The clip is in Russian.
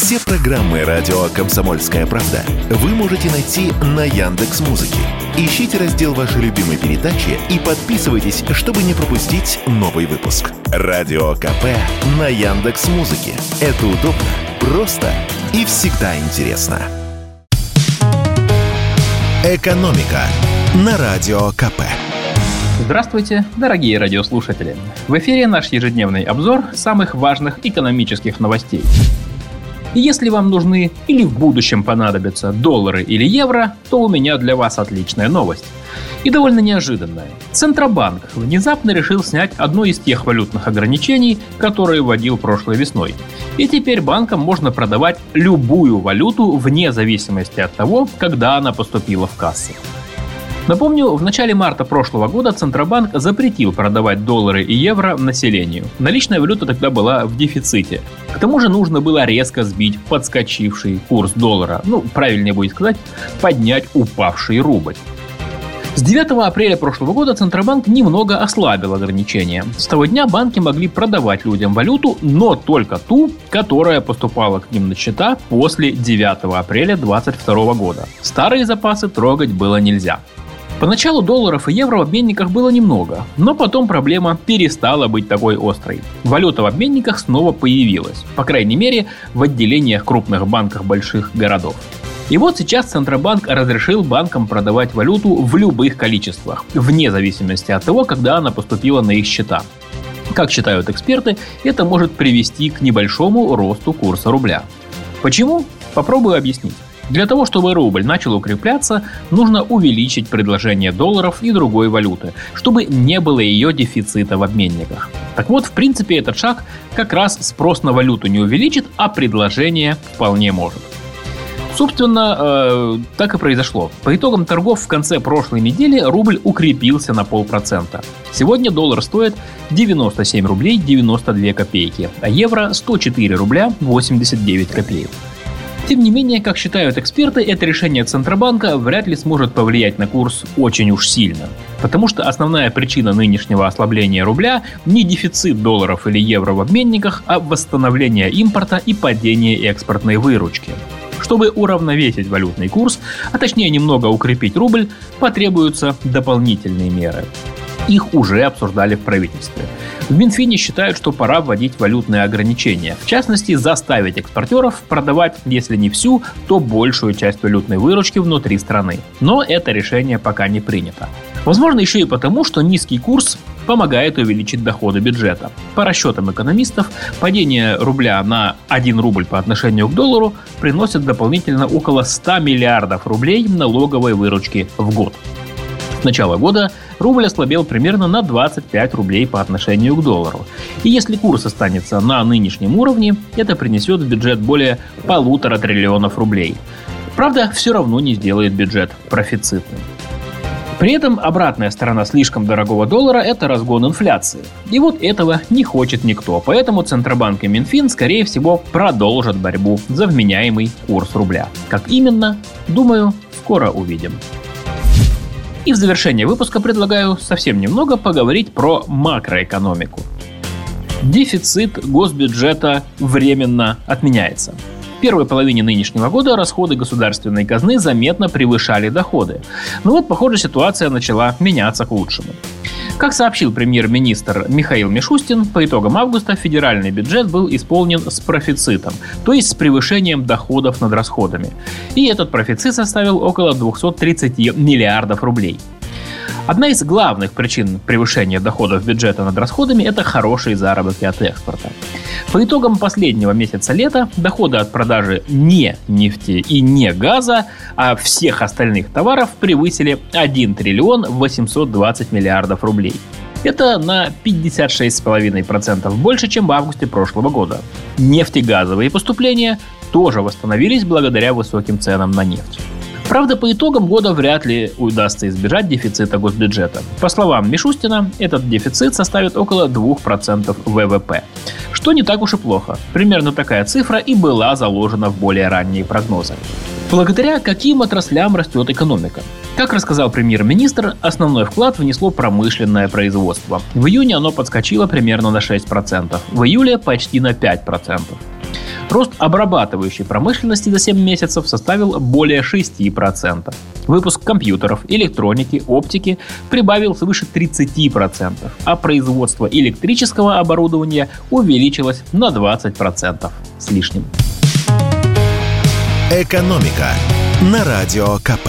Все программы радио Комсомольская правда вы можете найти на Яндекс Музыке. Ищите раздел вашей любимой передачи и подписывайтесь, чтобы не пропустить новый выпуск. Радио КП на Яндекс Музыке. Это удобно, просто и всегда интересно. Экономика на радио КП. Здравствуйте, дорогие радиослушатели! В эфире наш ежедневный обзор самых важных экономических новостей. Если вам нужны или в будущем понадобятся доллары или евро, то у меня для вас отличная новость. И довольно неожиданная. Центробанк внезапно решил снять одно из тех валютных ограничений, которые вводил прошлой весной. И теперь банкам можно продавать любую валюту вне зависимости от того, когда она поступила в кассы. Напомню, в начале марта прошлого года Центробанк запретил продавать доллары и евро населению. Наличная валюта тогда была в дефиците. К тому же нужно было резко сбить подскочивший курс доллара. Ну, правильнее будет сказать, поднять упавший рубль. С 9 апреля прошлого года Центробанк немного ослабил ограничения. С того дня банки могли продавать людям валюту, но только ту, которая поступала к ним на счета после 9 апреля 2022 года. Старые запасы трогать было нельзя. Поначалу долларов и евро в обменниках было немного, но потом проблема перестала быть такой острой. Валюта в обменниках снова появилась, по крайней мере, в отделениях крупных банков больших городов. И вот сейчас Центробанк разрешил банкам продавать валюту в любых количествах, вне зависимости от того, когда она поступила на их счета. Как считают эксперты, это может привести к небольшому росту курса рубля. Почему? Попробую объяснить. Для того, чтобы рубль начал укрепляться, нужно увеличить предложение долларов и другой валюты, чтобы не было ее дефицита в обменниках. Так вот, в принципе, этот шаг как раз спрос на валюту не увеличит, а предложение вполне может. Собственно, э, так и произошло. По итогам торгов в конце прошлой недели рубль укрепился на полпроцента. Сегодня доллар стоит 97 рублей 92 копейки, а евро 104 рубля 89 копеек. Тем не менее, как считают эксперты, это решение Центробанка вряд ли сможет повлиять на курс очень уж сильно. Потому что основная причина нынешнего ослабления рубля не дефицит долларов или евро в обменниках, а восстановление импорта и падение экспортной выручки. Чтобы уравновесить валютный курс, а точнее немного укрепить рубль, потребуются дополнительные меры. Их уже обсуждали в правительстве. В Минфине считают, что пора вводить валютные ограничения. В частности, заставить экспортеров продавать, если не всю, то большую часть валютной выручки внутри страны. Но это решение пока не принято. Возможно, еще и потому, что низкий курс помогает увеличить доходы бюджета. По расчетам экономистов, падение рубля на 1 рубль по отношению к доллару приносит дополнительно около 100 миллиардов рублей налоговой выручки в год. С начала года рубль ослабел примерно на 25 рублей по отношению к доллару. И если курс останется на нынешнем уровне, это принесет в бюджет более полутора триллионов рублей. Правда, все равно не сделает бюджет профицитным. При этом обратная сторона слишком дорогого доллара – это разгон инфляции. И вот этого не хочет никто, поэтому Центробанк и Минфин, скорее всего, продолжат борьбу за вменяемый курс рубля. Как именно, думаю, скоро увидим. И в завершение выпуска предлагаю совсем немного поговорить про макроэкономику. Дефицит госбюджета временно отменяется. В первой половине нынешнего года расходы государственной казны заметно превышали доходы. Но вот, похоже, ситуация начала меняться к лучшему. Как сообщил премьер-министр Михаил Мишустин, по итогам августа федеральный бюджет был исполнен с профицитом, то есть с превышением доходов над расходами. И этот профицит составил около 230 миллиардов рублей. Одна из главных причин превышения доходов бюджета над расходами – это хорошие заработки от экспорта. По итогам последнего месяца лета доходы от продажи не нефти и не газа, а всех остальных товаров превысили 1 триллион 820 миллиардов рублей. Это на 56,5% больше, чем в августе прошлого года. Нефтегазовые поступления тоже восстановились благодаря высоким ценам на нефть. Правда, по итогам года вряд ли удастся избежать дефицита госбюджета. По словам Мишустина, этот дефицит составит около 2% ВВП, что не так уж и плохо. Примерно такая цифра и была заложена в более ранние прогнозы. Благодаря каким отраслям растет экономика? Как рассказал премьер-министр, основной вклад внесло промышленное производство. В июне оно подскочило примерно на 6%, в июле почти на 5%. Рост обрабатывающей промышленности за 7 месяцев составил более 6%. Выпуск компьютеров, электроники, оптики прибавил свыше 30%, а производство электрического оборудования увеличилось на 20% с лишним. «Экономика» на Радио КП.